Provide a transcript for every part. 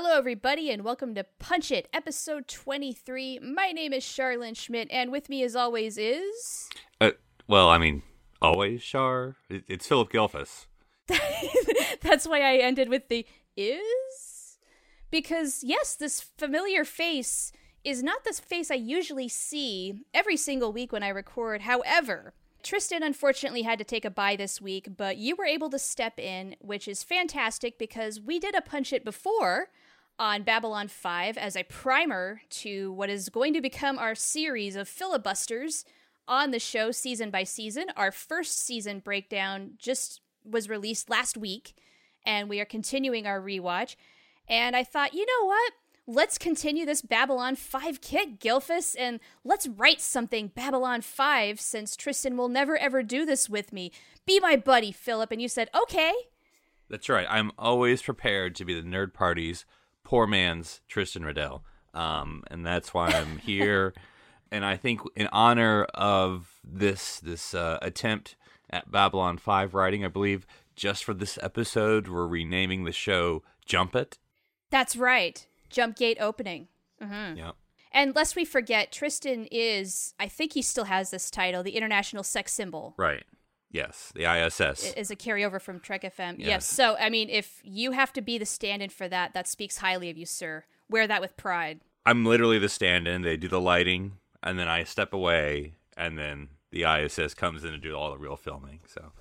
Hello, everybody, and welcome to Punch It, episode 23. My name is Charlene Schmidt, and with me, as always, is. Uh, well, I mean, always, Char. It's Phillip Gilfus. That's why I ended with the is? Because, yes, this familiar face is not the face I usually see every single week when I record. However, Tristan unfortunately had to take a bye this week, but you were able to step in, which is fantastic because we did a punch it before on Babylon 5 as a primer to what is going to become our series of filibusters on the show season by season. Our first season breakdown just was released last week, and we are continuing our rewatch. And I thought, you know what? Let's continue this Babylon 5 kick, Gilfus, and let's write something Babylon 5 since Tristan will never ever do this with me. Be my buddy, Phillip. And you said, okay. That's right. I'm always prepared to be the nerd party's poor man's Tristan Riddell. Um, and that's why I'm here. and I think in honor of this this uh, attempt at Babylon 5 writing, I believe just for this episode, we're renaming the show Jump It. That's right. Jump Gate opening. Mm-hmm. Yeah. And lest we forget, Tristan is, I think he still has this title, the International Sex Symbol. Right. Yes. The ISS. Is a carryover from Trek FM. Yes. Yes. So, I mean, if you have to be the stand in for that, that speaks highly of you, sir. Wear that with pride. I'm literally the stand-in. They do the lighting, and then I step away, and then the ISS comes in to do all the real filming. So,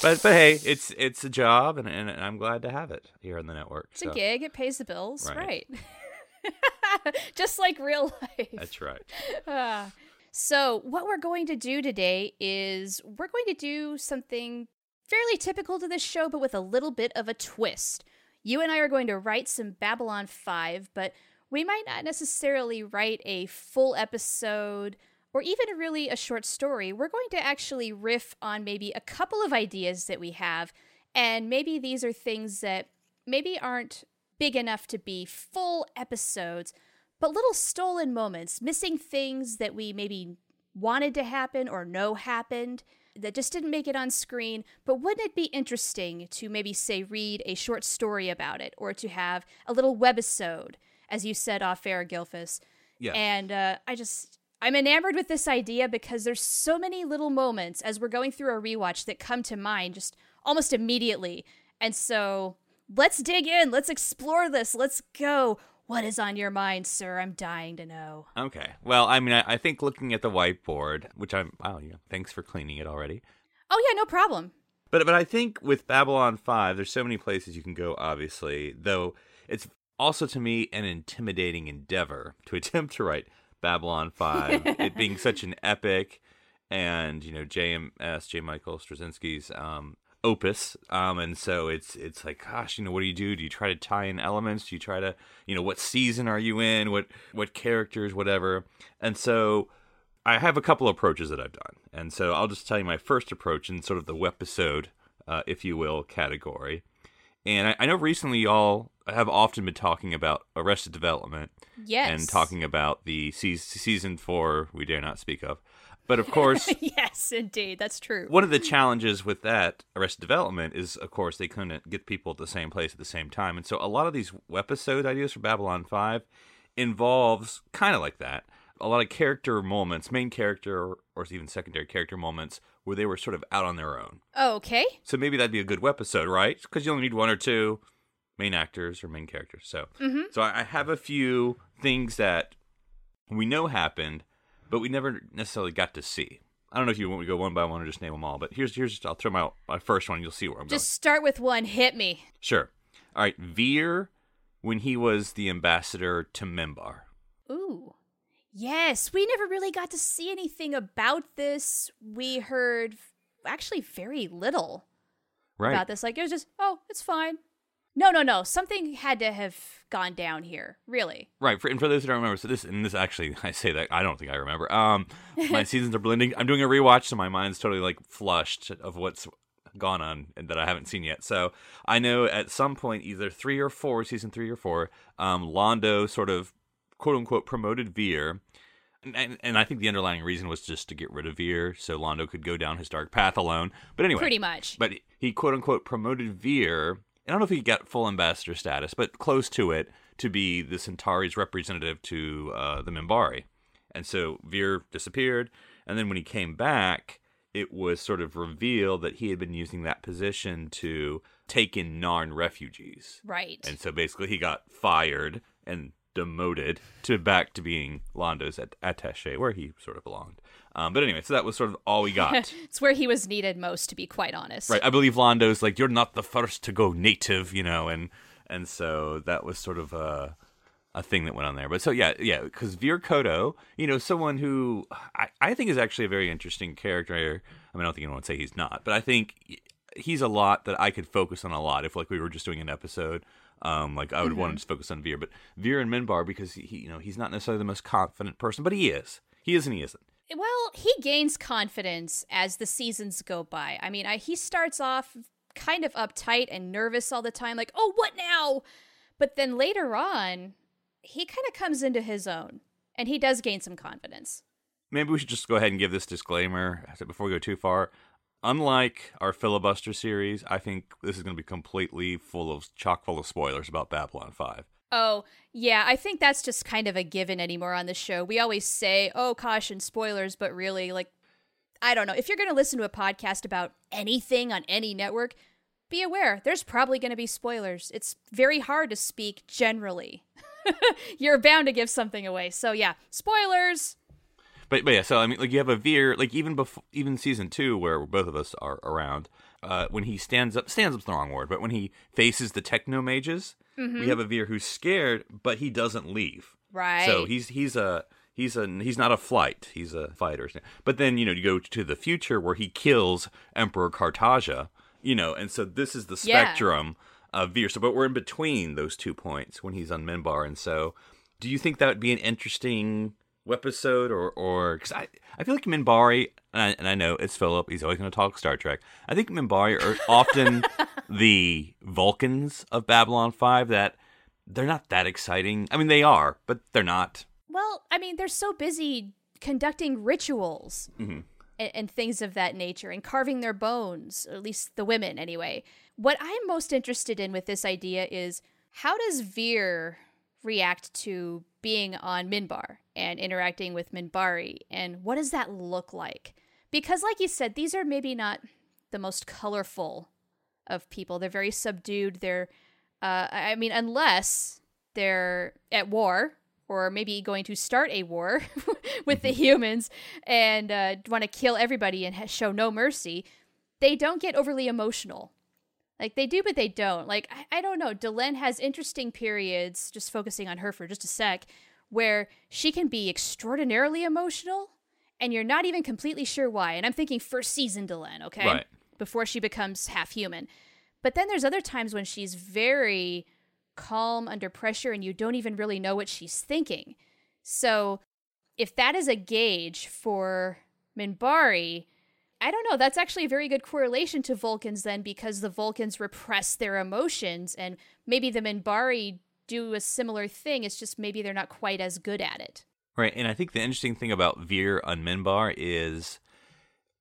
but but hey, it's it's a job, and, and I'm glad to have it here on the network. It's so, a gig, it pays the bills. Right. Right. Just like real life. That's right. Ah. So, what we're going to do today is we're going to do something fairly typical to this show, but with a little bit of a twist. You and I are going to write some Babylon 5, but we might not necessarily write a full episode or even really a short story. We're going to actually riff on maybe a couple of ideas that we have, and maybe these are things that maybe aren't big enough to be full episodes, but little stolen moments, missing things that we maybe wanted to happen or know happened that just didn't make it on screen. But wouldn't it be interesting to maybe say read a short story about it or to have a little webisode, as you said off air, Gilfus? Yeah. And uh, I just. I'm enamored with this idea because there's so many little moments as we're going through a rewatch that come to mind just almost immediately. And so let's dig in. Let's explore this. Let's go. What is on your mind, sir? I'm dying to know. Okay. Well, I mean, I, I think looking at the whiteboard, which I'm, wow, yeah, thanks for cleaning it already. Oh, yeah, no problem. But but I think with Babylon Five, there's so many places you can go. Obviously, though, it's also to me an intimidating endeavor to attempt to write Babylon Five. it being such an epic, and you know JMS J Michael Straczynski's um, opus. Um, and so it's it's like, gosh, you know, what do you do? Do you try to tie in elements? Do you try to, you know, what season are you in? What what characters, whatever. And so I have a couple approaches that I've done. And so I'll just tell you my first approach in sort of the wepisode, uh, if you will, category. And I, I know recently y'all have often been talking about Arrested Development Yes. and talking about the se- season four we dare not speak of. But of course, yes, indeed. That's true. one of the challenges with that Arrested Development is, of course, they couldn't get people at the same place at the same time, and so a lot of these episode ideas for Babylon Five involves kind of like that. A lot of character moments, main character or even secondary character moments, where they were sort of out on their own. Oh, okay. So maybe that'd be a good webisode, right? Because you only need one or two main actors or main characters. So, mm-hmm. so I I have a few things that we know happened, but we never necessarily got to see. I don't know if you want me to go one by one or just name them all, but here's here's I'll throw my my first one. You'll see where I'm going. Just start with one. Hit me. Sure. All right, Vir, when he was the ambassador to Minbar. Ooh. Yes, we never really got to see anything about this. We heard actually very little Right. about this. Like, it was just, oh, it's fine. No, no, no. Something had to have gone down here. Really. Right, for, and for those who don't remember, so this and this actually, I say that I don't think I remember. Um, my seasons are blending. I'm doing a rewatch, so my mind's totally like flushed of what's gone on and that I haven't seen yet. So I know at some point, either three or four, season three or four, um, Londo sort of quote unquote promoted Vir. And, and, and I think the underlying reason was just to get rid of Vir so Londo could go down his dark path alone. But anyway, Pretty much. But he quote unquote promoted Vir. I don't know if he got full ambassador status, but close to it to be the Centauri's representative to uh, the Minbari. And so Vir disappeared. And then when he came back, it was sort of revealed that he had been using that position to take in Narn refugees. Right. And so basically he got fired and demoted to back to being Londo's at- attache, where he sort of belonged. Um, but anyway, so that was sort of all we got. it's where he was needed most, to be quite honest. right. I believe Londo's like, you're not the first to go native, you know, and and so that was sort of a a thing that went on there. But so yeah, yeah, because Vir Cotto, you know, someone who I, I think is actually a very interesting character. I mean, I don't think anyone would say he's not, but I think he's a lot that I could focus on a lot if like we were just doing an episode. Um, like I would want to just focus on Vir, but Vir and Minbar because he, you know, he's not necessarily the most confident person, but he is. He is and he isn't. Well, he gains confidence as the seasons go by. I mean, I, he starts off kind of uptight and nervous all the time, like, oh, what now? But then later on, he kind of comes into his own and he does gain some confidence. Maybe we should just go ahead and give this disclaimer before we go too far. Unlike our filibuster series, I think this is going to be completely full of chock full of spoilers about Babylon 5. Oh, yeah, I think that's just kind of a given anymore on the show. We always say, oh, caution, spoilers, but really, like, I don't know. If you're going to listen to a podcast about anything on any network, be aware there's probably going to be spoilers. It's very hard to speak generally. you're bound to give something away. So, yeah, spoilers. But but yeah, so I mean, like you have a Vir, like even before even season two, where both of us are around, uh, when he stands up, stands up's the wrong word, but when he faces the techno mages, we have a Vir who's scared, but he doesn't leave. Right. So he's he's a he's a he's not a flight, he's a fighter. But then you know you go to the future where he kills Emperor Cartagia, you know, and so this is the Yeah. spectrum of Vir. So but we're in between those two points when he's on Minbar, and so do you think that would be an interesting episode or or because I I feel like Minbari and I, and I know it's Phillip he's always going to talk Star Trek I think Minbari are often the Vulcans of Babylon Five that they're not that exciting I mean they are but they're not Well, I mean, they're so busy conducting rituals Mhm. and, and things of that nature and carving their bones, or at least the women anyway. What I'm most interested in with this idea is how does Vir react to being on Minbar and interacting with Minbari, and what does that look like? Because, like you said, these are maybe not the most colorful of people. They're very subdued. They're, uh, I mean, unless they're at war or maybe going to start a war with the humans and uh, want to kill everybody and ha- show no mercy, they don't get overly emotional. Like they do, but they don't. Like I, I don't know. Delenn has interesting periods. Just focusing on her for just a sec, where she can be extraordinarily emotional, and you're not even completely sure why. And I'm thinking first season Delenn, okay, Right. before she becomes half human. But then there's other times when she's very calm under pressure, and you don't even really know what she's thinking. So if that is a gauge for Minbari, I don't know. That's actually a very good correlation to Vulcans then, because the Vulcans repress their emotions, and maybe the Minbari do a similar thing. It's just maybe they're not quite as good at it. right and I think the interesting thing about Vir on Minbar is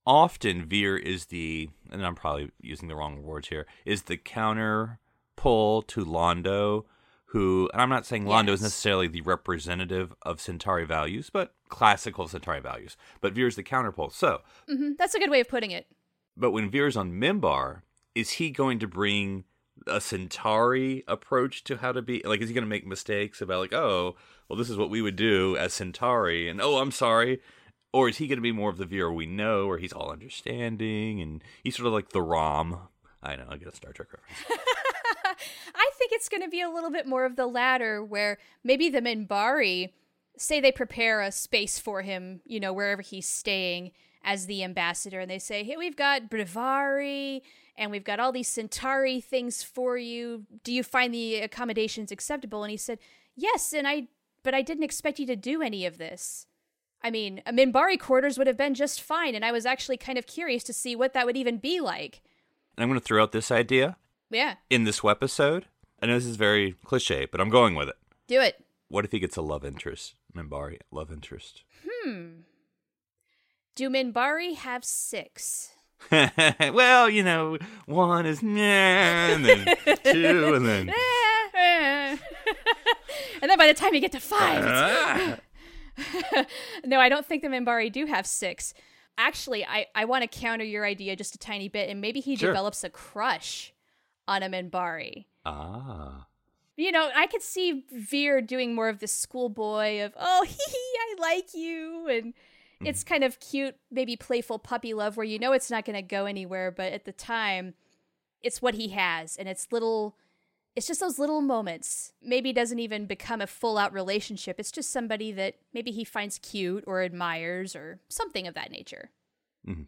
often Vir is the and I'm probably using the wrong words here is the counter pull to Londo who and I'm not saying Londo is necessarily the representative of Centauri values but classical Centauri values but Vir's the counterpole so hmm That's a good way of putting it. but when Vir's on Minbar is he going to bring a Centauri approach to how to be like is he going to make mistakes about like oh well this is what we would do as Centauri and oh I'm sorry or is he going to be more of the Vir we know where he's all understanding and he's sort of like the Rom? I know I get a Star Trek reference. I think it's going to be a little bit more of the latter, where maybe the Minbari say they prepare a space for him, you know, wherever he's staying, as the ambassador and they say, Hey, we've got Brivari and we've got all these Centauri things for you. Do you find the accommodations acceptable? And he said, Yes, and I but I didn't expect you to do any of this. I mean, a Minbari quarters would have been just fine, and I was actually kind of curious to see what that would even be like. And I'm going to throw out this idea Yeah, in this episode. I know this is very cliche, but I'm going with it. do it. What if he gets a love interest? Minbari, love interest. Hmm. Do Minbari have six? well, you know, one is and then two, and then. and then by the time you get to five, it's no, I don't think the Minbari do have six. Actually, I, I want to counter your idea just a tiny bit, and maybe he Sure. develops a crush on a Minbari. ah. You know, I could see Vir doing more of this schoolboy of, oh, hee hee, I like you. And Mm-hmm. it's kind of cute, maybe playful puppy love where you know it's not going to go anywhere, but at the time, it's what he has. And it's little, it's just those little moments. Maybe it doesn't even become a full out relationship. It's just somebody that maybe he finds cute or admires or something of that nature. Mm-hmm.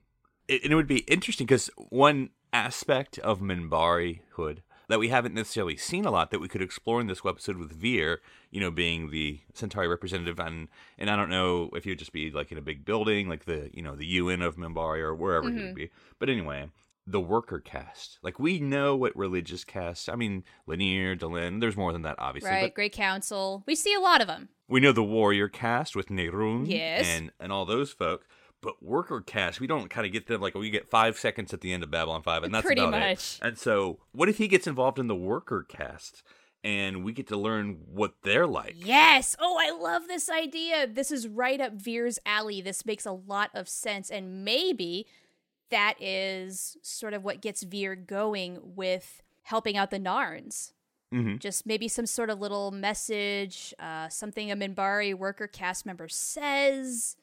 It, and it would be interesting because one aspect of Minbari hood that we haven't necessarily seen a lot that we could explore in this episode with Vir, you know, being the Centauri representative, and and I don't know if he would just be like in a big building, like the you know the UN of Minbari or wherever he would mm-hmm. be. But anyway, the worker caste, like we know what religious caste. I mean, Lennier, Delenn. There's more than that, obviously. Right? Great Council. We see a lot of them. we know the warrior caste with Neroon Yes. and and all those folk. But worker caste, we don't kind of get them like we get five seconds at the end of Babylon Five, and that's Pretty much. it. And so, what if he gets involved in the worker caste? and we get to learn what they're like? Yes. Oh, I love this idea. This is right up Vir's alley. This makes a lot of sense. And maybe that is sort of what gets Vir going with helping out the Narns. Mhm. Just maybe some sort of little message, uh, something a Minbari worker caste member says.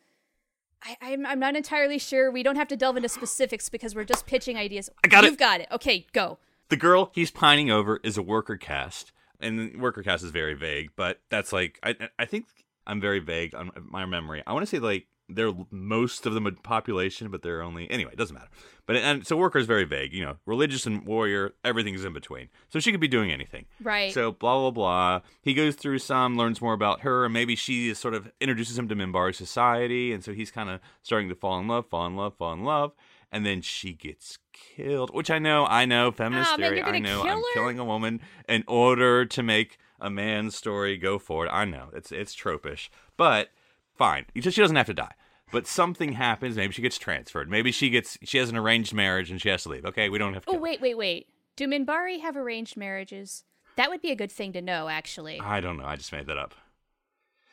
I, I'm, I'm not entirely sure. We don't have to delve into specifics because we're just pitching ideas. I got it. You've got it. Okay, go. The girl he's pining over is a worker caste, and the worker caste is very vague. But that's like I I think I'm very vague on my memory. I want to say like they're most of the population, but they're only anyway. It doesn't matter. But and so worker is very vague. You know, religious and warrior, everything's in between. So she could be doing anything. Right. So blah blah blah. He goes through some, learns more about her, and maybe she is sort of introduces him to Minbari society, and so he's kind of starting to fall in love, fall in love, fall in love, and then she gets killed. Which I know, I know, feminist man, theory. you're I know, kill I'm her? killing a woman in order to make a man's story go forward. I know it's it's tropish, but fine. She she doesn't have to die. But something happens. Maybe she gets transferred. Maybe she gets she has an arranged marriage and she has to leave. Okay, we don't have to. Oh, wait, wait, wait. Do Minbari have arranged marriages? That would be a good thing to know, actually. I don't know. I just made that up.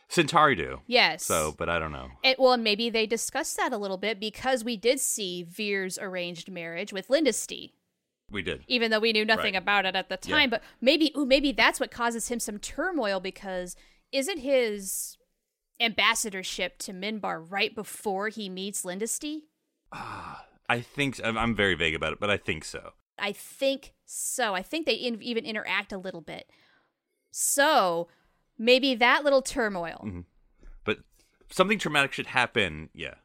Centauri do. Yes. So, but I don't know. It, well, and maybe they discussed that a little bit because we did see Vir's arranged marriage with Lyndisty, We did. even though we knew nothing Right. about it at the Yeah. time. But maybe, ooh, maybe that's what causes him some turmoil because isn't his ambassadorship to Minbar right before he meets Lyndisty? I think I'm- I'm very vague about it, but I think so. I think so. I think they in, even interact a little bit. So maybe that little turmoil. Mm-hmm. But something traumatic should happen, yeah.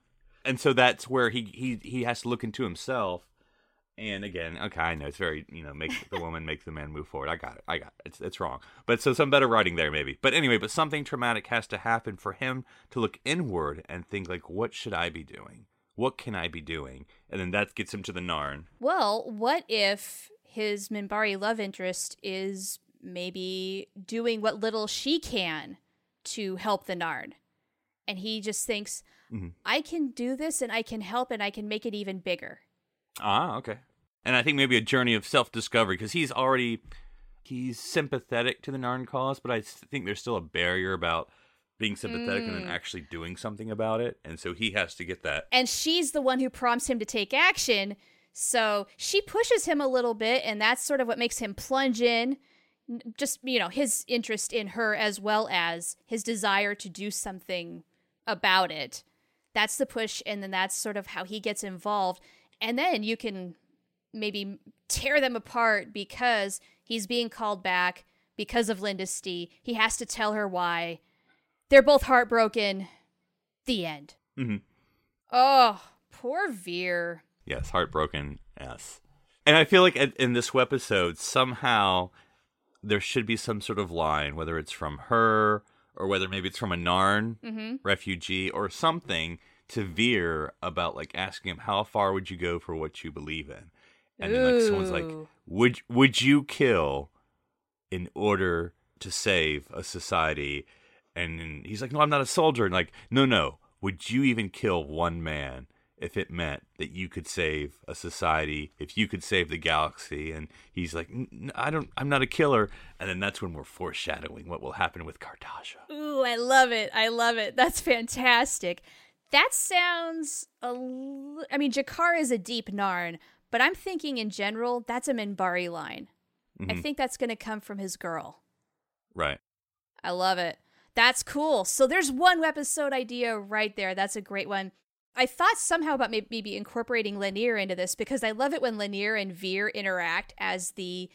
And so that's where he he he has to look into himself. And again, okay, I know it's very you know make the woman make the man move forward. I got it. I got it. It's it's wrong. But so some better writing there maybe. But anyway, but something traumatic has to happen for him to look inward and think like, what should I be doing? What can I be doing? And then that gets him to the Narn. Well, what if his Minbari love interest is maybe doing what little she can to help the Narn? And he just thinks, Mhm. I can do this and I can help and I can make it even bigger. Ah, okay. And I think maybe a journey of self discovery because he's already he's sympathetic to the Narn cause, but I think there's still a barrier about being sympathetic and then mm. actually doing something about it, and so he has to get that. And she's the one who prompts him to take action. So she pushes him a little bit, and that's sort of what makes him plunge in. Just, you know, his interest in her as well as his desire to do something about it. That's the push, and then that's sort of how he gets involved. And then you can maybe tear them apart because he's being called back because of Lyndisty. He has to tell her why. They're both heartbroken. The end. Mm-hmm. Oh, Poor Vir. Yes, heartbroken. Yes, and I feel like in in this episode somehow there should be some sort of line, whether it's from her or whether maybe it's from a Narn Mm-hmm. refugee or something to Vir about like asking him how far would you go for what you believe in, and then like someone's like, would would you kill in order to save a society? And he's like, no, I'm not a soldier. And like, no, no, would you even kill one man if it meant that you could save a society, if you could save the galaxy? And he's like, "N- n- I don't, I'm not a killer. And then that's when we're foreshadowing what will happen with Cartagia. Ooh, I love it. I love it. That's fantastic. That sounds a l- I mean, G'Kar is a deep Narn, but I'm thinking in general, that's a Minbari line. I Mhm. think that's going to come from his girl. Right. I love it. That's cool. So there's one episode idea right there. That's a great one. I thought somehow about maybe incorporating Lennier into this because I love it when Lennier and Vir interact as the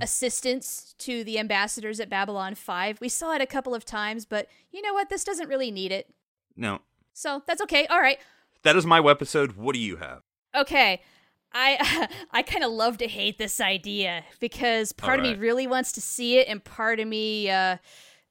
assistants to the ambassadors at Babylon 5. We saw it a couple of times, but you know what? This doesn't really need it. No, So that's okay. All right. that is my episode. What do you have? Okay. I I kind of love to hate this idea because part of me really wants to see it and part of me uh,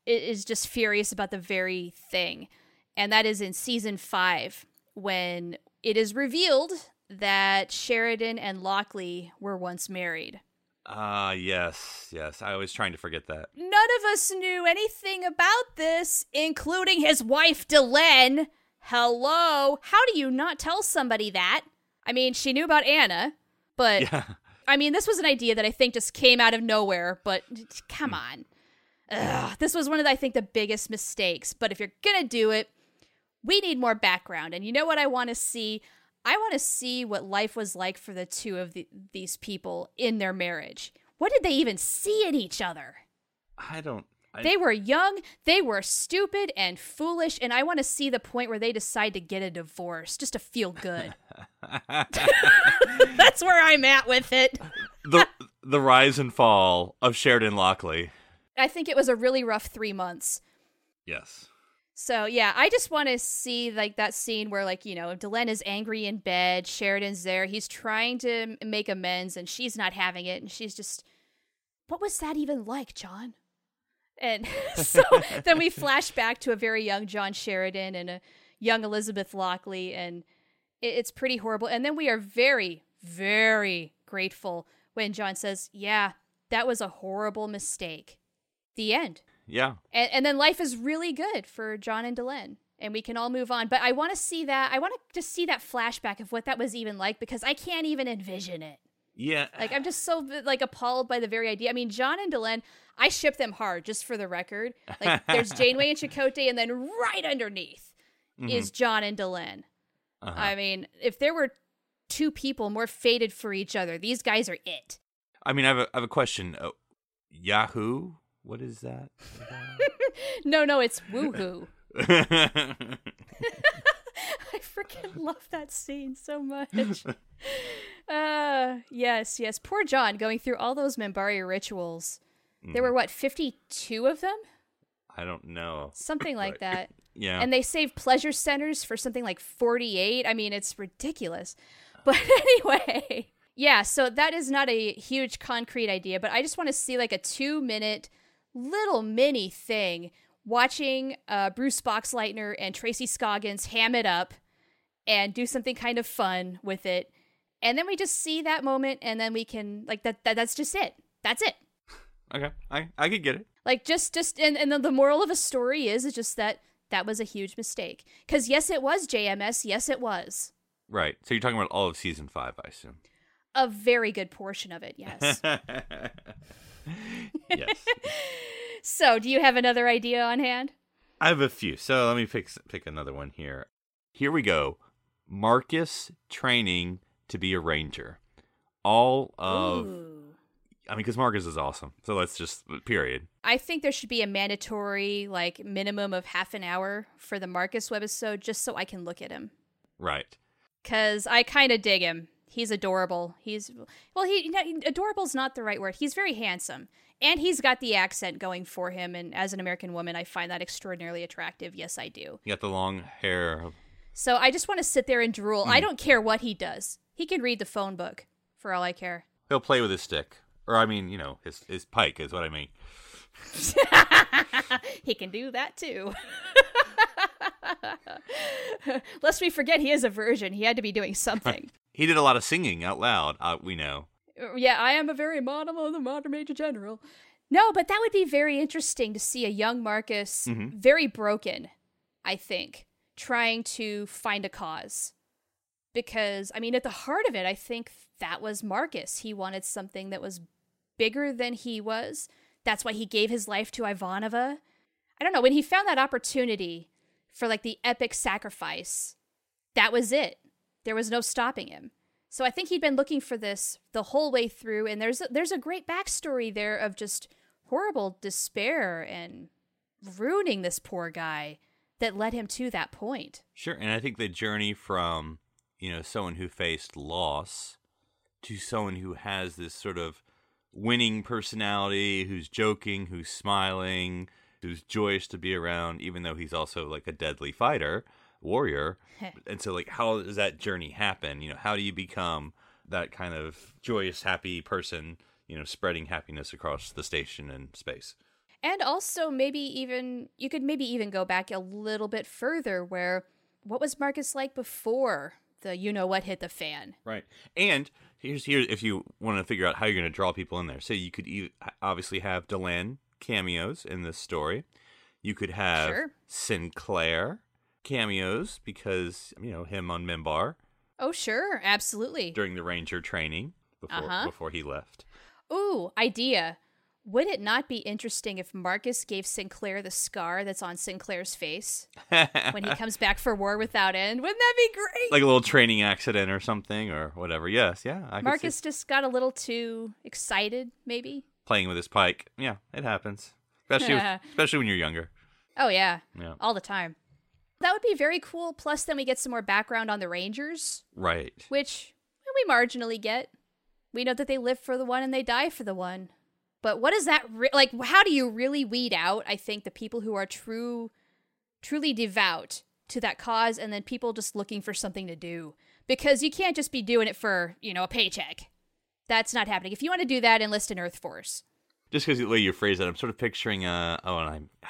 is just furious about the very thing. And that is in season 5 when it is revealed that Sheridan and Lockley were once married. Ah, yes, yes. I was trying to forget that. None of us knew anything about this, including his wife, Delenn. Hello. How do you not tell somebody that? I mean, she knew about Anna, but Yeah. I mean, this was an idea that I think just came out of nowhere, but come hmm. on. Ugh, this was one of, the, I think, the biggest mistakes. But if you're going to do it, we need more background. And you know what I want to see? I want to see what life was like for the two of the, these people in their marriage. What did they even see in each other? I don't. I, They were young, they were stupid and foolish, and I want to see the point where they decide to get a divorce just to feel good. That's where I'm at with it. the the rise and fall of Sheridan Lockley. I think it was a really rough three months. Yes. So yeah, I just want to see like that scene where like you know Delenn is angry in bed, Sheridan's there, he's trying to make amends, and she's not having it, and she's just, what was that even like, John? And so then we flash back to a very young John Sheridan and a young Elizabeth Lockley, and it, it's pretty horrible. And then we are very, very grateful when John says, "Yeah, that was a horrible mistake." The end Yeah. and, and then life is really good for John and Delenn, and we can all move on. But I want to see that. I want to just see that flashback of what that was even like because I can't even envision it. Yeah. Like I'm just so like appalled by the very idea. I mean, John and Delenn, I ship them hard, just for the record. Like there's Janeway and Chakotay, and then right underneath is John and Delenn. Uh-huh. I mean, if there were two people more fated for each other, these guys are it. I mean, I have a, I have a question. Uh, Yahoo? What is that? No, no, it's woohoo. I freaking love that scene so much. uh, yes, yes. Poor John going through all those Minbari rituals. There were what, 52 of them? I don't know. Something like that. Yeah. And they save pleasure centers for something like 48. I mean, it's ridiculous. But anyway, yeah, so that is not a huge concrete idea, but I just want to see like a two minute little mini thing watching uh, Bruce Boxleitner and Tracy Scoggins ham it up and do something kind of fun with it. And then we just see that moment and then we can like that, that that's just it. That's it. okay. I I could get it. Like just just and and the, the moral of a story is is just that that was a huge mistake. Cuz yes it was JMS, yes it was. Right. So you're talking about all of season five, I assume. A very good portion of it, yes. yes. so, do you have another idea on hand? I have a few. So let me pick pick another one here. Here we go. Marcus training to be a ranger. All of Ooh. I mean, because Marcus is awesome. So let's just period. I think there should be a mandatory like minimum of half an hour for the Marcus webisode just so I can look at him. Right. Cuz I kind of dig him. He's adorable. He's well, he adorable's not the right word. He's very handsome. And he's got the accent going for him and as an American woman, I find that extraordinarily attractive. Yes, I do. You got the long hair. So I just want to sit there and drool. Hmm. I don't care what he does. He can read the phone book for all I care. He'll play with his stick, or I mean, you know, his his pike is what I mean. he can do that too. Lest we forget he is a virgin. He had to be doing something. He did a lot of singing out loud. Uh, we know. yeah, I am a very model of the modern major general. No, but that would be very interesting to see a young Marcus, very broken, I think, trying to find a cause. Because, I mean, at the heart of it, I think that was Marcus. He wanted something that was bigger than he was. That's why he gave his life to Ivanova. I don't know, when he found that opportunity for like the epic sacrifice, that was it. There was no stopping him. So I think he'd been looking for this the whole way through, and there's a, there's a great backstory there of just horrible despair and ruining this poor guy that led him to that point. Sure, and I think the journey from you know someone who faced loss to someone who has this sort of winning personality, who's joking, who's smiling, who's joyous to be around, even though he's also like a deadly fighter, warrior. and so, like, how does that journey happen? You know, how do you become that kind of joyous, happy person? You know, spreading happiness across the station and space. And also, maybe even, you could maybe even go back a little bit further where what was Marcus like before the you know what hit the fan? Right. And here's here if you want to figure out how you're going to draw people in there. So you could e- obviously have Delenn cameos in this story. You could have Sure. Sinclair cameos because you know him on Minbar Oh, sure, absolutely. during the Ranger training before Uh-huh. before he left. Ooh, idea. Would it not be interesting if Marcus gave Sinclair the scar that's on Sinclair's face when he comes back for War Without End? Wouldn't that be great? like a little training accident or something or whatever. Yes, yeah. I Marcus just got a little too excited, maybe. playing with his pike. Yeah, it happens. Especially with- especially when you're younger. Oh yeah, Yeah. all the time. That would be very cool. Plus, then we get some more background on the Rangers, Right. which we marginally get. We know that they live for the one and they die for the one. But what is that re- like? How do you really weed out? I think the people who are true, truly devout to that cause, and then people just looking for something to do because you can't just be doing it for you know a paycheck. That's not happening. If you want to do that, enlist in Earth Force. Just because the way you phrase it, I'm sort of picturing uh oh and I'm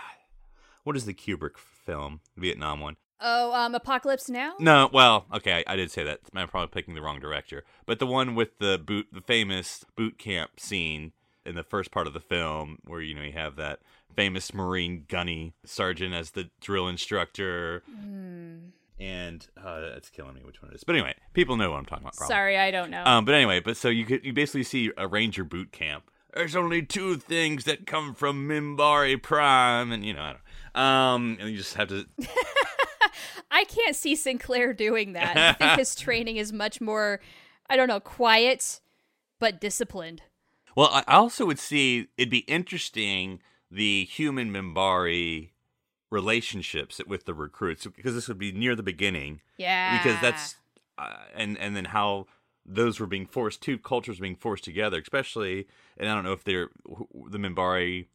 what is the Kubrick film? Vietnam one. Oh, um, Apocalypse Now. No, well, okay, I, I did say that. I'm probably picking the wrong director. But the one with the boot, the famous boot camp scene in the first part of the film, where you know you have that famous Marine gunny sergeant as the drill instructor, and uh, it's killing me which one it is. But anyway, people know what I'm talking about. Probably. Sorry, I don't know. Um, but anyway, but so you could you basically see a ranger boot camp. There's only two things that come from Minbari Prime, and you know, I don't. Um, and you just have to. I can't see Sinclair doing that. I think his training is much more, I don't know, quiet, but disciplined. Well, I also would see it'd be interesting the human Minbari relationships with the recruits because this would be near the beginning Yeah. because that's uh, and and then how those were being forced two cultures being forced together especially and I don't know if they're the Minbari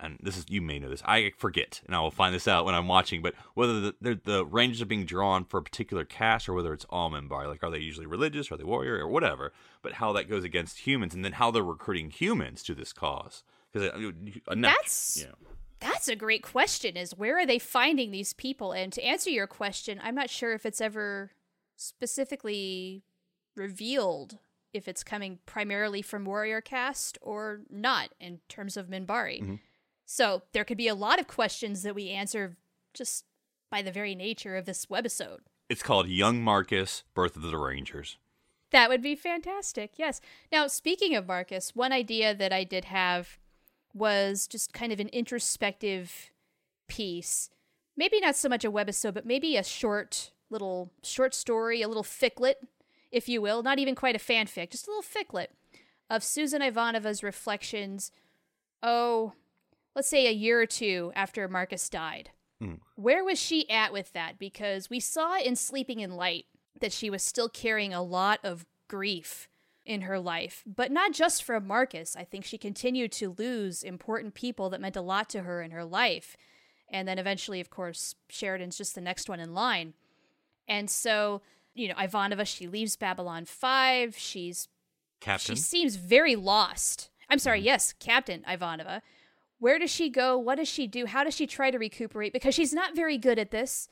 and this is you may know this I forget and I will find this out when I'm watching but whether the the, the Rangers are being drawn for a particular caste or whether it's all Minbari like are they usually religious are they warrior or whatever but how that goes against humans and then how they're recruiting humans to this cause because uh, That's- you know, That's a great question is where are they finding these people? And to answer your question, I'm not sure if it's ever specifically revealed if it's coming primarily from Warrior Caste or not in terms of Minbari. Mm-hmm. So there could be a lot of questions that we answer just by the very nature of this webisode. it's called Young Marcus Birth of the Rangers That would be fantastic. Yes. Now, speaking of Marcus, one idea that I did have was just kind of an introspective piece. Maybe not so much a webisode, but maybe a short little short story, a little ficlet, if you will, not even quite a fanfic, just a little ficlet of Susan Ivanova's reflections. Oh, let's say a year or two after Marcus died. Hmm. Where was she at with that? Because we saw in Sleeping in Light that she was still carrying a lot of grief in her life, but not just from Marcus. I think she continued to lose important people that meant a lot to her in her life. And then eventually, of course, Sheridan's just the next one in line. And so, you know, Ivanova, she leaves Babylon 5. She's Captain. she seems very lost. I'm sorry, mm-hmm. yes, Captain Ivanova. Where does she go? What does she do? How does she try to recuperate? Because she's not very good at this.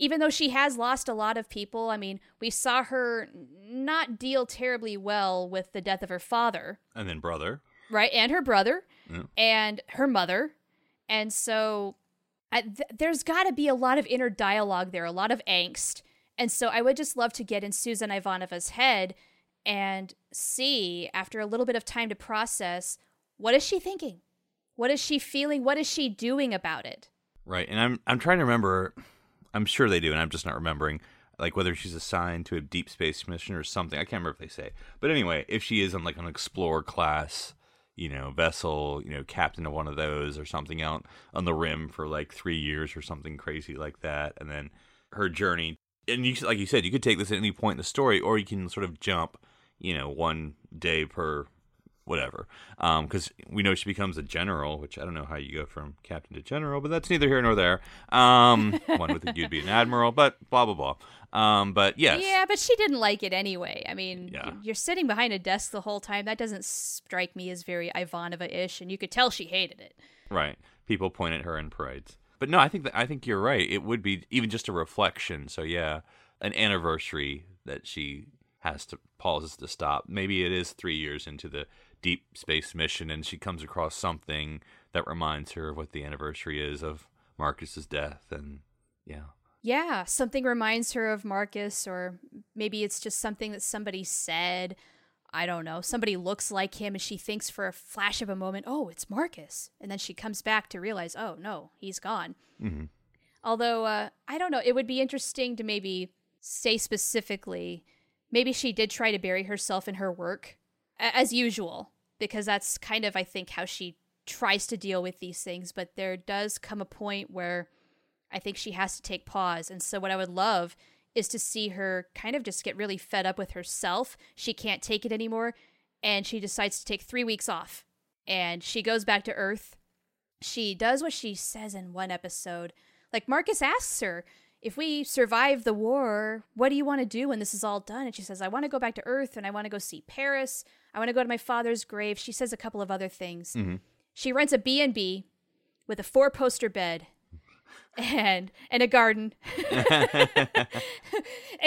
Even though she has lost a lot of people, I mean, we saw her not deal terribly well with the death of her father, and then brother. right? And her brother, Yeah. and her mother. And so I, th- there's got to be a lot of inner dialogue there, a lot of angst. And so I would just love to get in Susan Ivanova's head and see, after a little bit of time to process, what is she thinking? What is she feeling? What is she doing about it? Right. And I'm I'm trying to remember I'm sure they do, and I'm just not remembering like whether she's assigned to a deep space mission or something. I can't remember if they say. But anyway, if she is on like an explorer class, you know, vessel, you know, captain of one of those or something out on the rim for like three years or something crazy like that, and then her journey. And you, like you said, you could take this at any point in the story, or you can sort of jump, you know, one day per whatever. Because we know she becomes a general, which I don't know how you go from captain to general, but that's neither here nor there. Um, one would think you'd be an admiral, but blah blah blah. Um, but yes, Yeah, but she didn't like it anyway. I mean, Yeah. you're sitting behind a desk the whole time. That doesn't strike me as very Ivanova ish, and you could tell she hated it. right. People point at her in parades, but no, I think that I think you're right. It would be even just a reflection. So yeah, an anniversary that she has to pauses to stop. Maybe it is three years into the deep space mission, and she comes across something that reminds her of what the anniversary is of Marcus's death, and yeah. Yeah, something reminds her of Marcus, or maybe it's just something that somebody said. I don't know. Somebody looks like him, and she thinks for a flash of a moment, oh, it's Marcus. And then she comes back to realize, oh, no, he's gone. hmm Although, uh, I don't know. It would be interesting to maybe say specifically, maybe she did try to bury herself in her work, a- as usual, because that's kind of, I think, how she tries to deal with these things. But there does come a point where I think she has to take pause. And so, what I would love is to see her kind of just get really fed up with herself. She can't take it anymore. And she decides to take three weeks off. And she goes back to Earth. She does what she says in one episode. Like, Marcus asks her, if we survive the war, what do you want to do when this is all done? And she says, I want to go back to Earth and I want to go see Paris. I want to go to my father's grave. She says a couple of other things. Mm-hmm. She rents a B&B with a four-poster bed and and a garden. and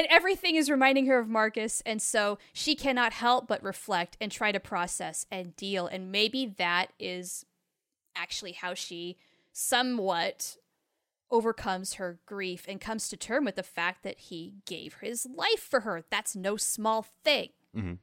everything is reminding her of Marcus and so she cannot help but reflect and try to process and deal and maybe that is actually how she somewhat overcomes her grief and comes to term with the fact that he gave his life for her. That's no small thing. Mm-hmm.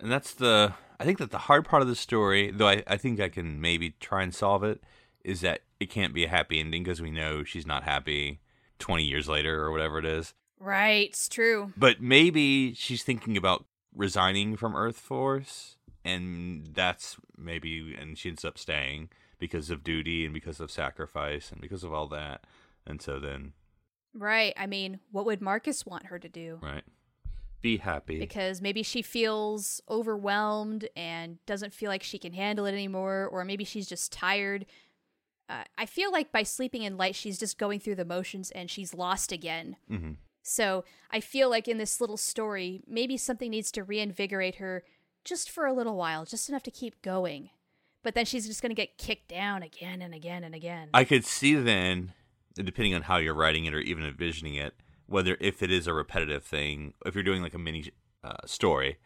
and that's the I think that the hard part of the story, though I, I think I can maybe try and solve it, is that it can't be a happy ending because we know she's not happy 20 years later or whatever it is. Right, it's true. But maybe she's thinking about resigning from Earth Force, and that's maybe, and she ends up staying because of duty and because of sacrifice and because of all that. And so then, Right. I mean, what would Marcus want her to do? right, be happy. because maybe she feels overwhelmed and doesn't feel like she can handle it anymore, or maybe she's just tired. Uh, I feel like by sleeping in light, she's just going through the motions and she's lost again. hmm So I feel like in this little story, maybe something needs to reinvigorate her just for a little while, just enough to keep going. But then she's just going to get kicked down again and again and again. I could see then, depending on how you're writing it or even envisioning it, whether if it is a repetitive thing, if you're doing like a mini uh, story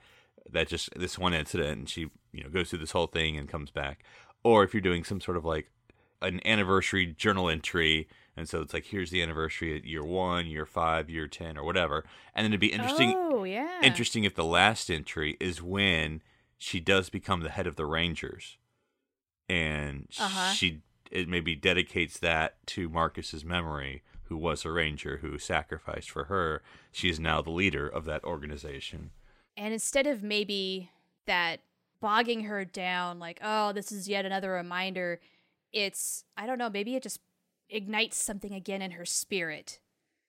that just this one incident and she you know goes through this whole thing and comes back, or if you're doing some sort of like an anniversary journal entry. And so it's like, here's the anniversary at year one, year five, year 10, or whatever. And then it'd be interesting, Oh, yeah. interesting if the last entry is when she does become the head of the Rangers, and Uh-huh. she it maybe dedicates that to Marcus's memory, who was a ranger who sacrificed for her. She is now the leader of that organization. And instead of maybe that bogging her down, like, oh, this is yet another reminder, it's, I don't know, maybe it just ignites something again in her spirit.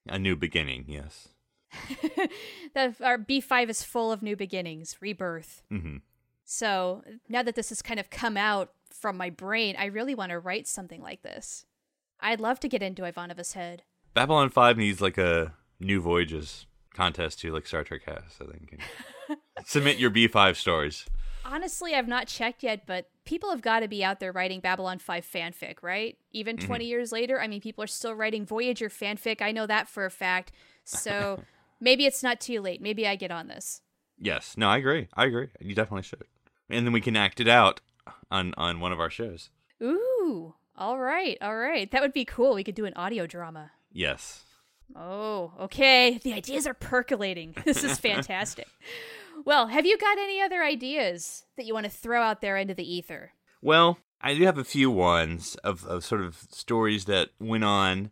A new beginning, yes. that our B5 is full of new beginnings, rebirth. hmm So now that this has kind of come out from my brain, I really want to write something like this. I'd love to get into Ivanova's head. Babylon Five needs like a new voyages contest to like Star Trek has. I think. Submit your B five stories. Honestly, I've not checked yet, but people have got to be out there writing Babylon 5 fanfic, right? Even mm-hmm. 20 years later, I mean, people are still writing Voyager fanfic. I know that for a fact. So maybe it's not too late. Maybe I get on this. Yes. No, I agree. I agree. You definitely should. And then we can act it out on on one of our shows. Ooh, all right, all right. That would be cool. We could do an audio drama. Yes. Oh, okay. The ideas are percolating. This is fantastic. Well, have you got any other ideas that you want to throw out there into the ether? Well, I do have a few ones of, of sort of stories that went on.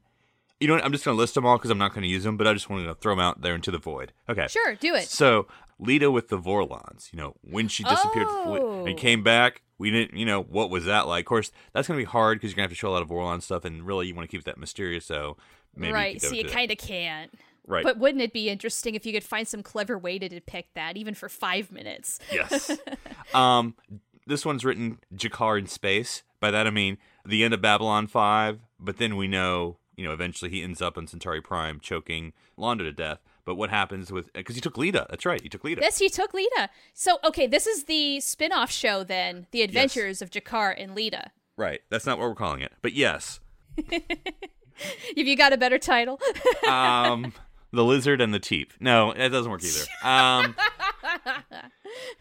You know what? I'm just going to list them all because I'm not going to use them, but I just wanted to throw them out there into the void. Okay. Sure, do it. So, Lyta with the Vorlons, you know, when she disappeared Oh. and came back, we didn't, you know, what was that like? Of course, that's going to be hard because you're going to have to show a lot of Vorlon stuff, and really, you want to keep that mysterious, so maybe right, you so you kind of can't. Right. But wouldn't it be interesting if you could find some clever way to depict that, even for five minutes? Yes. um, this one's written G'Kar in space. By that I mean the end of Babylon 5, but then we know, you know, eventually he ends up on Centauri Prime choking Londo to death. But what happens with because he took Lyta? That's right, he took Lyta. Yes, he took Lyta. So, okay, this is the spin off show then The Adventures of G'Kar and Lyta. Right. That's not what we're calling it. But yes. Have you got a better title? Um The lizard and the teep. No, that doesn't work either. Um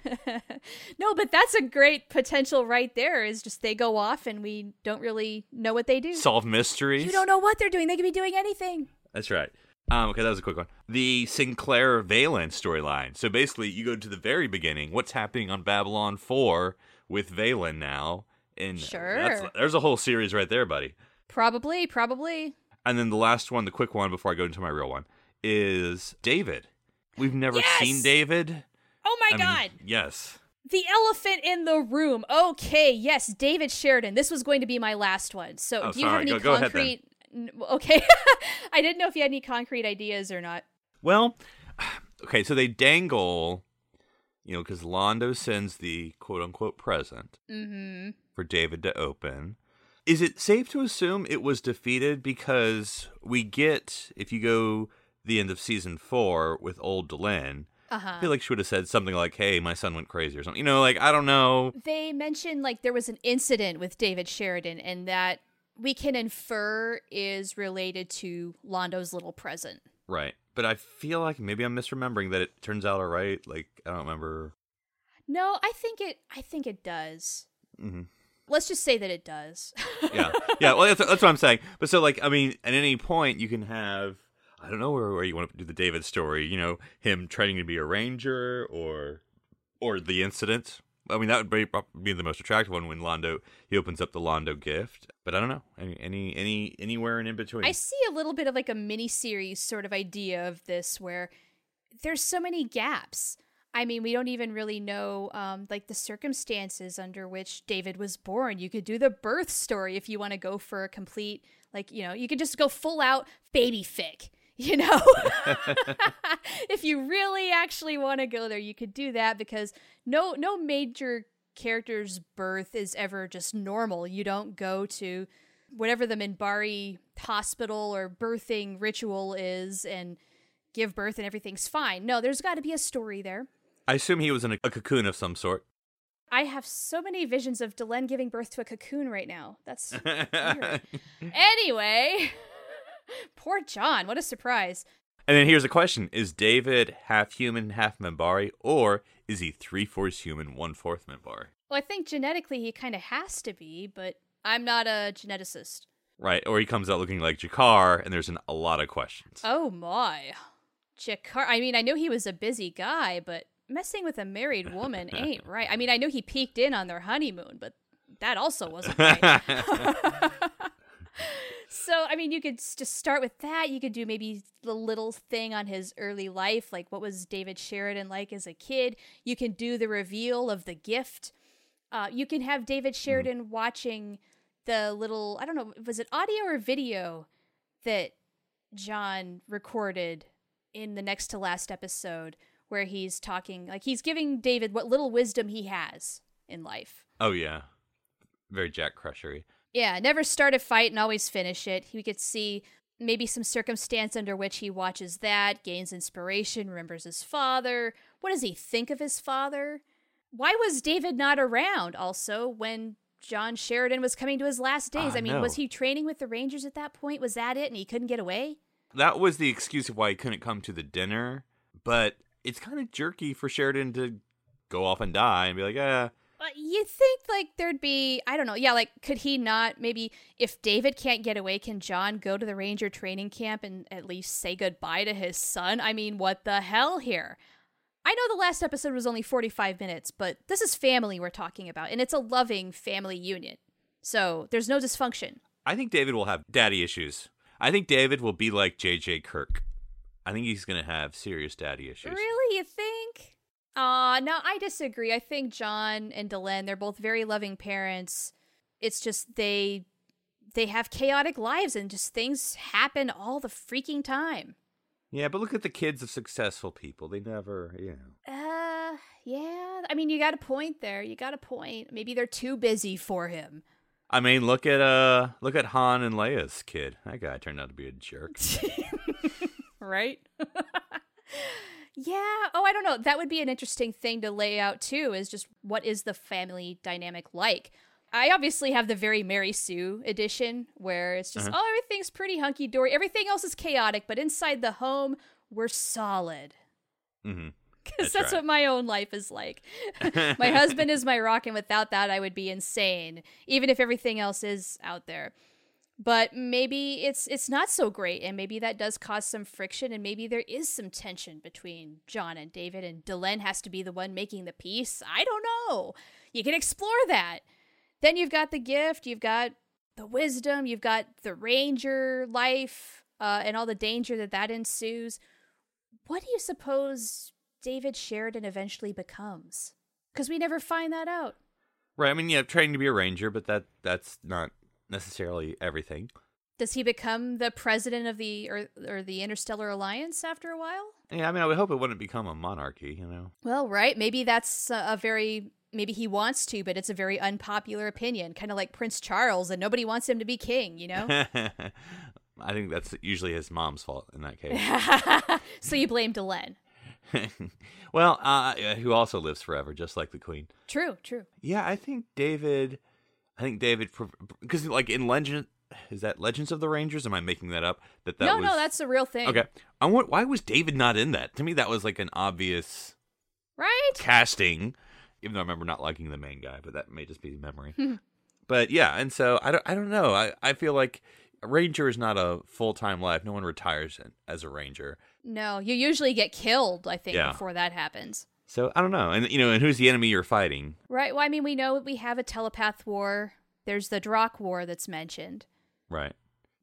no, but that's a great potential right there. Is just they go off and we don't really know what they do. solve mysteries. you don't know what they're doing. They could be doing anything. That's right. Um, okay, that was a quick one. The Sinclair Valen storyline. So basically, you go to the very beginning. What's happening on Babylon 4 with Valen now? And Sure. there's a whole series right there, buddy. Probably, probably. And then the last one, the quick one before I go into my real one, is David. We've never Yes! seen David. Oh my I mean, god. yes. The elephant in the room. Okay, yes, David Sheridan. This was going to be my last one. So, Oh, do you have any Go- go ahead concrete? Okay, I didn't know if you had any concrete ideas or not. Well, okay, so they dangle, you know, because Londo sends the quote unquote present Mm-hmm. for David to open. Is it safe to assume it was defeated because we get, if you go the end of season four with old Delenn, Uh I feel like she would have said something like, hey, my son went crazy or something. You know, like, I don't know. They mentioned like there was an incident with David Sheridan, and that we can infer is related to Londo's little present. Right. But I feel like maybe I'm misremembering that it turns out all right. Like, I don't remember. No, I think it. I think it does. hmm Let's just say that it does. yeah, yeah. Well, that's, that's what I'm saying. But so, like, I mean, at any point, you can have I don't know where, where you want to do the David story. You know, him trying to be a ranger, or or the incident. I mean, that would be, be the most attractive one when Londo he opens up the Londo gift. But I don't know any any, any anywhere and in between. I see a little bit of like a mini series sort of idea of this where there's so many gaps. I mean, we don't even really know um, like the circumstances under which David was born. You could do the birth story if you want to go for a complete, like, you know, you could just go full out baby fic, you know? if you really actually want to go there, you could do that because no no major character's birth is ever just normal. You don't go to whatever the Minbari hospital or birthing ritual is and give birth and everything's fine. No, there's got to be a story there. I assume he was in a, a cocoon of some sort. I have so many visions of Delenn giving birth to a cocoon right now. That's weird. anyway. Poor John, what a surprise. And then here's a question: Is David half human, half Minbari, or is he three fourths human, one fourth Minbari? Well, I think genetically he kind of has to be, but I'm not a geneticist. Right, or he comes out looking like G'Kar, and there's an, a lot of questions. Oh my. G'Kar, I mean, I know he was a busy guy, but messing with a married woman ain't right. I mean, I know he peeked in on their honeymoon, but that also wasn't right. so, I mean, you could just start with that. You could do maybe the little thing on his early life, like what was David Sheridan like as a kid. You can do the reveal of the gift. Uh, you can have David Sheridan watching the little, I don't know, was it audio or video that John recorded in the next to last episode where he's talking like he's giving David what little wisdom he has in life. oh yeah, very Jack Crushery. Yeah, never start a fight and always finish it. We could see maybe some circumstance under which he watches that, gains inspiration, remembers his father. What does he think of his father? Why was David not around also when John Sheridan was coming to his last days? I I mean, was he training with the Rangers at that point? Was that it and he couldn't get away? That was the excuse of why he couldn't come to the dinner, but it's kind of jerky for Sheridan to go off and die and be like, eh, But Uh, you think like there'd be I don't know yeah like could he not maybe if David can't get away can John go to the Ranger training camp and at least say goodbye to his son I mean what the hell here I know the last episode was only 45 minutes but this is family we're talking about and it's a loving family union so there's no dysfunction I think David will have daddy issues. I think David will be like JJ Kirk. I think he's going to have serious daddy issues. really you think uh no I disagree I think John and Delenn they're both very loving parents it's just they they have chaotic lives and just things happen all the freaking time. Yeah, but look at the kids of successful people. They never, you know. Uh, yeah. I mean, you got a point there. You got a point. Maybe they're too busy for him. I mean, look at uh look at Han and Leia's kid. That guy turned out to be a jerk. right? yeah. Oh, I don't know. That would be an interesting thing to lay out too. Is just what is the family dynamic like? I obviously have the very Mary Sue edition where it's just Uh-huh. oh everything's pretty hunky dory. Everything else is chaotic, but inside the home we're solid. mm-hmm Because That's that's, right. what my own life is like. my husband is my rock, and without that, I would be insane, even if everything else is out there. But maybe it's it's not so great, and maybe that does cause some friction, and maybe there is some tension between John and David, and Delenn has to be the one making the peace. I don't know. You can explore that. Then you've got the gift, you've got the wisdom, you've got the ranger life, uh, and all the danger that that ensues. What do you suppose David Sheridan eventually becomes? Because we never find that out. Right. I mean, yeah, training to be a ranger, but that that's not necessarily everything. Does he become the president of the or, or the Interstellar Alliance after a while? Yeah, I mean, I would hope it wouldn't become a monarchy. You know. Well, right. Maybe that's a, a very maybe he wants to, but it's a very unpopular opinion, kind of like Prince Charles, and nobody wants him to be king. You know. I think that's usually his mom's fault in that case. so you blame Delenn. well, uh, who also lives forever, just like the queen. True. True. Yeah, I think David. I think David, because like in Legend, is that Legends of the Rangers? Am I making that up? That that no, was, no, that's the real thing. okay. I want. Why was David not in that? To me, that was like an obvious Right. casting. Even though I remember not liking the main guy, but that may just be memory. but yeah, and so I don't. I don't know. I I feel like ranger is not a full time life. No one retires as a ranger. No, you usually get killed. I think Yeah. before that happens. So I don't know. And you know, and who's the enemy you're fighting? Right. Well, I mean, we know we have a telepath war. There's the Drakh war that's mentioned. Right.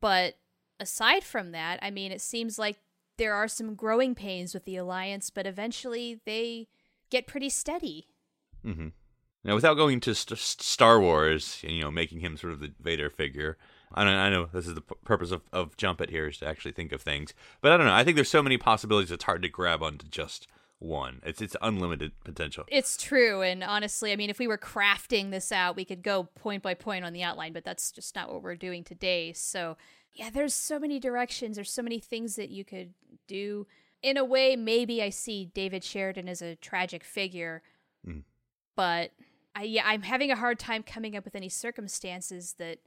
But aside from that, I mean, it seems like there are some growing pains with the Alliance, but eventually they get pretty steady. Mm-hmm. Now, without going to st- Star Wars, and, you know, making him sort of the Vader figure, I don't. I know this is the p- purpose of, of Punch It here is to actually think of things, but I don't know. I think there's so many possibilities. It's hard to grab onto just one. It's it's unlimited potential. It's true. And honestly, I mean, if we were crafting this out, we could go point by point on the outline, but that's just not what we're doing today. So, yeah, there's so many directions. There's so many things that you could do. In a way, maybe I see David Sheridan as a tragic figure, Mm. but I, yeah, I'm having a hard time coming up with any circumstances that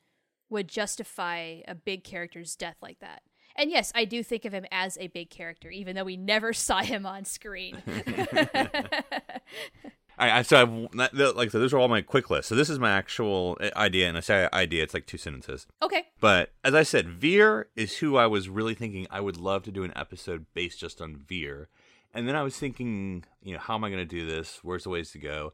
would justify a big character's death like that. And yes, I do think of him as a big character, even though we never saw him on screen. I, I so I've, that- that- like so. Those are all my quick lists. So this is my actual uh, idea, and I say idea. It's like two sentences. okay. But as I said, Vir is who I was really thinking I would love to do an episode based just on Vir. And then I was thinking, you know, how am I going to do this? Where's the ways to go?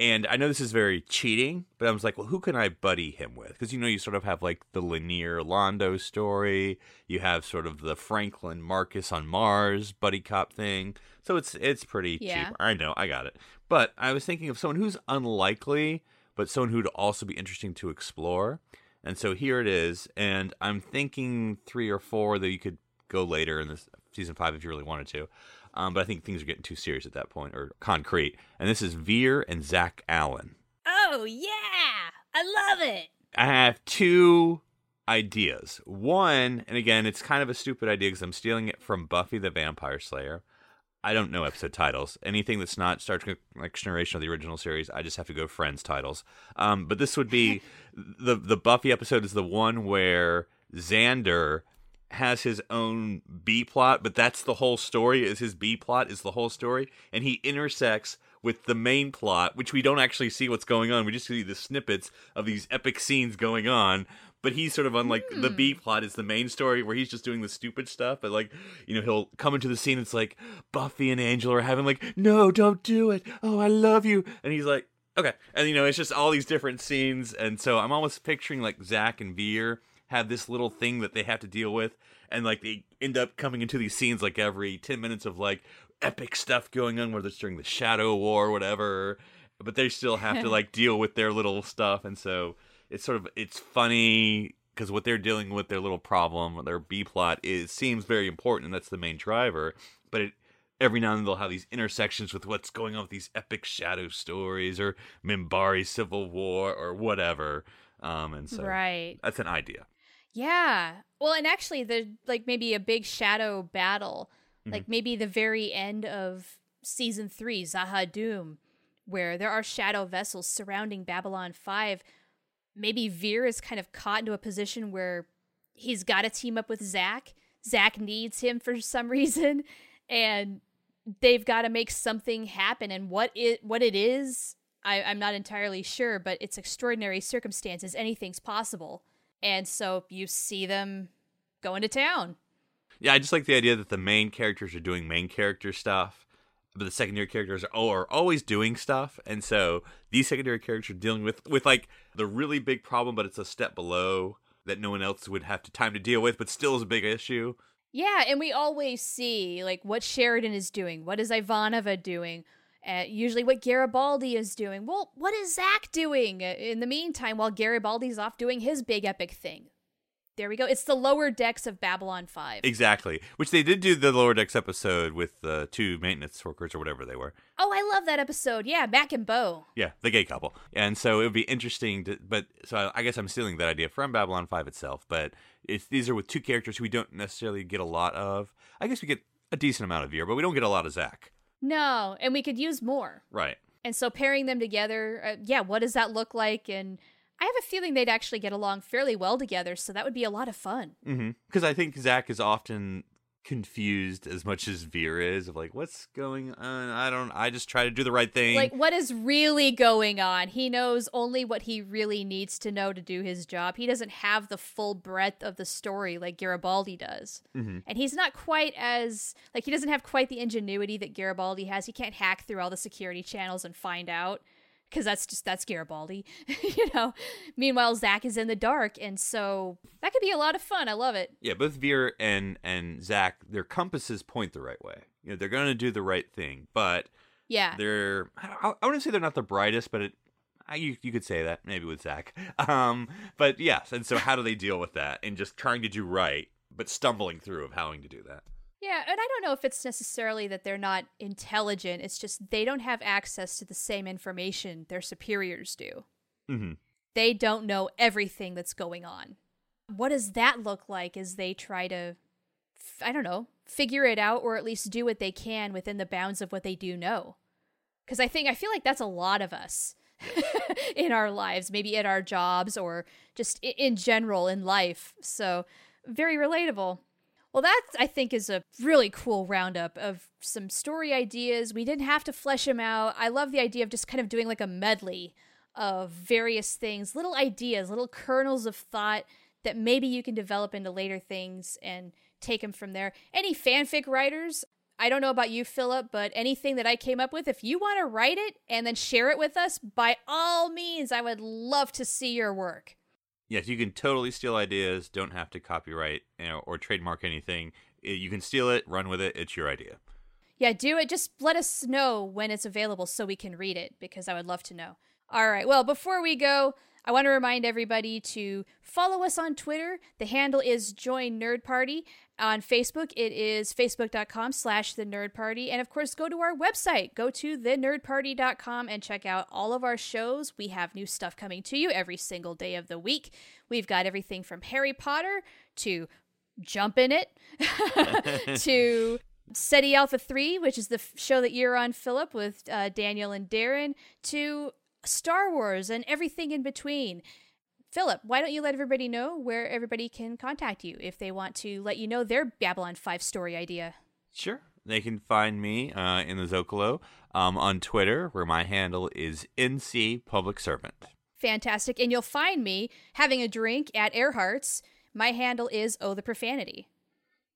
And I know this is very cheating, but I was like, well, who can I buddy him with? Because, you know, you sort of have like the Lennier Londo story. You have sort of the Franklin Marcus on Mars buddy cop thing. So it's it's pretty Yeah. cheap. I know, I got it. But I was thinking of someone who's unlikely, but someone who'd also be interesting to explore. And so here it is. And I'm thinking three or four that you could go later in this season five if you really wanted to. Um, but I think things are getting too serious at that point or concrete. And this is Vir and Zack Allan. Oh, yeah. I love it. I have two ideas. One, and again, it's kind of a stupid idea because I'm stealing it from Buffy the Vampire Slayer. I don't know episode titles. Anything that's not Star Trek Next Generation or the original series, I just have to go Friends titles. Um, but this would be the the Buffy episode is the one where Xander has his own B plot, but that's the whole story. Is his B plot is the whole story, and he intersects with the main plot, which we don't actually see what's going on. We just see the snippets of these epic scenes going on. But he's sort of on like the B hmm. plot is the main story where he's just doing the stupid stuff. But like, you know, he'll come into the scene. It's like Buffy and Angel are having like, no, don't do it. Oh, I love you. And he's like, okay. And you know, it's just all these different scenes. And so I'm almost picturing like Zack and Vir have this little thing that they have to deal with. And like they end up coming into these scenes like every 10 minutes of like epic stuff going on, whether it's during the Shadow War or whatever. But they still have to like deal with their little stuff. And so it's sort of it's funny because what they're dealing with their little problem their b plot is seems very important and that's the main driver but it every now and then they'll have these intersections with what's going on with these epic shadow stories or Minbari civil war or whatever um and so Right. that's an idea Yeah. Well, and actually, the like maybe a big shadow battle, like mm-hmm. maybe the very end of season three, Z'ha'dum, where there are shadow vessels surrounding Babylon Five. Maybe Vir is kind of caught into a position where he's got to team up with Zack. Zach needs him for some reason, and they've got to make something happen. And what it what it is, I, I'm not entirely sure, but it's extraordinary circumstances. Anything's possible. And so you see them going to town. yeah i just like the idea that the main characters are doing main character stuff but the secondary characters are, are always doing stuff and so these secondary characters are dealing with with like the really big problem but it's a step below that no one else would have to time to deal with but still is a big issue Yeah, and we always see like what Sheridan is doing, what is Ivanova doing, uh, usually what Garibaldi is doing. Well, what is Zack doing uh, in the meantime while Garibaldi's off doing his big epic thing? There we go. It's the lower decks of Babylon 5. exactly which they did do the lower decks episode with the two maintenance workers or whatever they were Oh, I love that episode. Yeah, Mack and Bo. yeah the gay couple and so it would be interesting to but so I, I guess i'm stealing that idea from babylon 5 itself but it's these are with two characters who we don't necessarily get a lot of i guess we get a decent amount of Vir, but we don't get a lot of zack No, and we could use more. right And so pairing them together, uh, yeah, what does that look like? And I have a feeling they'd actually get along fairly well together, so that would be a lot of fun. because I think Zack is often confused as much as Vir is of like what's going on. I don't. I just try to do the right thing. Like, what is really going on? He knows only what he really needs to know to do his job. He doesn't have the full breadth of the story like Garibaldi does. Mm-hmm. And he's not quite as, like, he doesn't have quite the ingenuity that Garibaldi has. He can't hack through all the security channels and find out. Because that's just that's Garibaldi, you know. Meanwhile, Zack is in the dark, and so that could be a lot of fun. I love it. yeah, both Vir and and Zack, their compasses point the right way. You know, they're going to do the right thing, but Yeah, they're. I, I wouldn't say they're not the brightest, but it. I- You, you could say that maybe with Zack, um, but yes. And so, how do they deal with that and just trying to do right, but stumbling through of having to do that? Yeah, and I don't know if it's necessarily that they're not intelligent. It's just they don't have access to the same information their superiors do. Mm-hmm. They don't know everything that's going on. What does that look like as they try to, I don't know, figure it out or at least do what they can within the bounds of what they do know? Because I think, I feel like that's a lot of us in our lives, maybe at our jobs or just in general in life. So, very relatable. Well, that I think is a really cool roundup of some story ideas. We didn't have to flesh them out. I love the idea of just kind of doing like a medley of various things, little ideas, little kernels of thought that maybe you can develop into later things and take them from there. Any fanfic writers, I don't know about you, Phillip, but anything that I came up with, if you want to write it and then share it with us, by all means, I would love to see your work. Yes, you can totally steal ideas. Don't have to copyright you know, or trademark anything. You can steal it, run with it. It's your idea. Yeah, do it. Just let us know when it's available so we can read it because I would love to know. All right. Well, before we go, I want to remind everybody to follow us on Twitter. The handle is Join Nerd Party. On Facebook, it is facebook.com slash the nerd party. And of course, go to our website. Go to thenerdparty.com and check out all of our shows. We have new stuff coming to you every single day of the week. We've got everything from Harry Potter to Jump in It to Ceti Alpha 3, which is the f- show that you're on, Phillip, with uh, Daniel and Darren, to Star Wars and everything in between. Phillip, why don't you let everybody know where everybody can contact you if they want to let you know their Babylon 5 story idea? Sure. They can find me uh, in the Zocalo um, on Twitter, where my handle is NC Public Servant. Fantastic. And you'll find me having a drink at Earhart's. My handle is Oh the Profanity.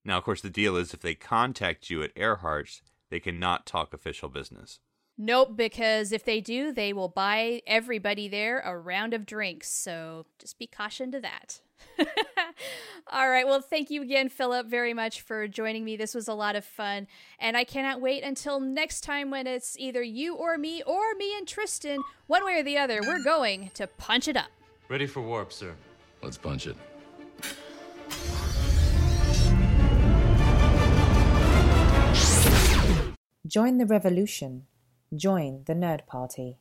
Now, of course, the deal is if they contact you at Earhart's, they cannot talk official business. Nope, because if they do, they will buy everybody there a round of drinks. So just be cautioned to that. All right. Well, thank you again, Phillip, very much for joining me. This was a lot of fun. And I cannot wait until next time when it's either you or me or me and Tristan. One way or the other, we're going to punch it up. Ready for warp, sir. Let's punch it. Join the revolution. Join the Nerd Party.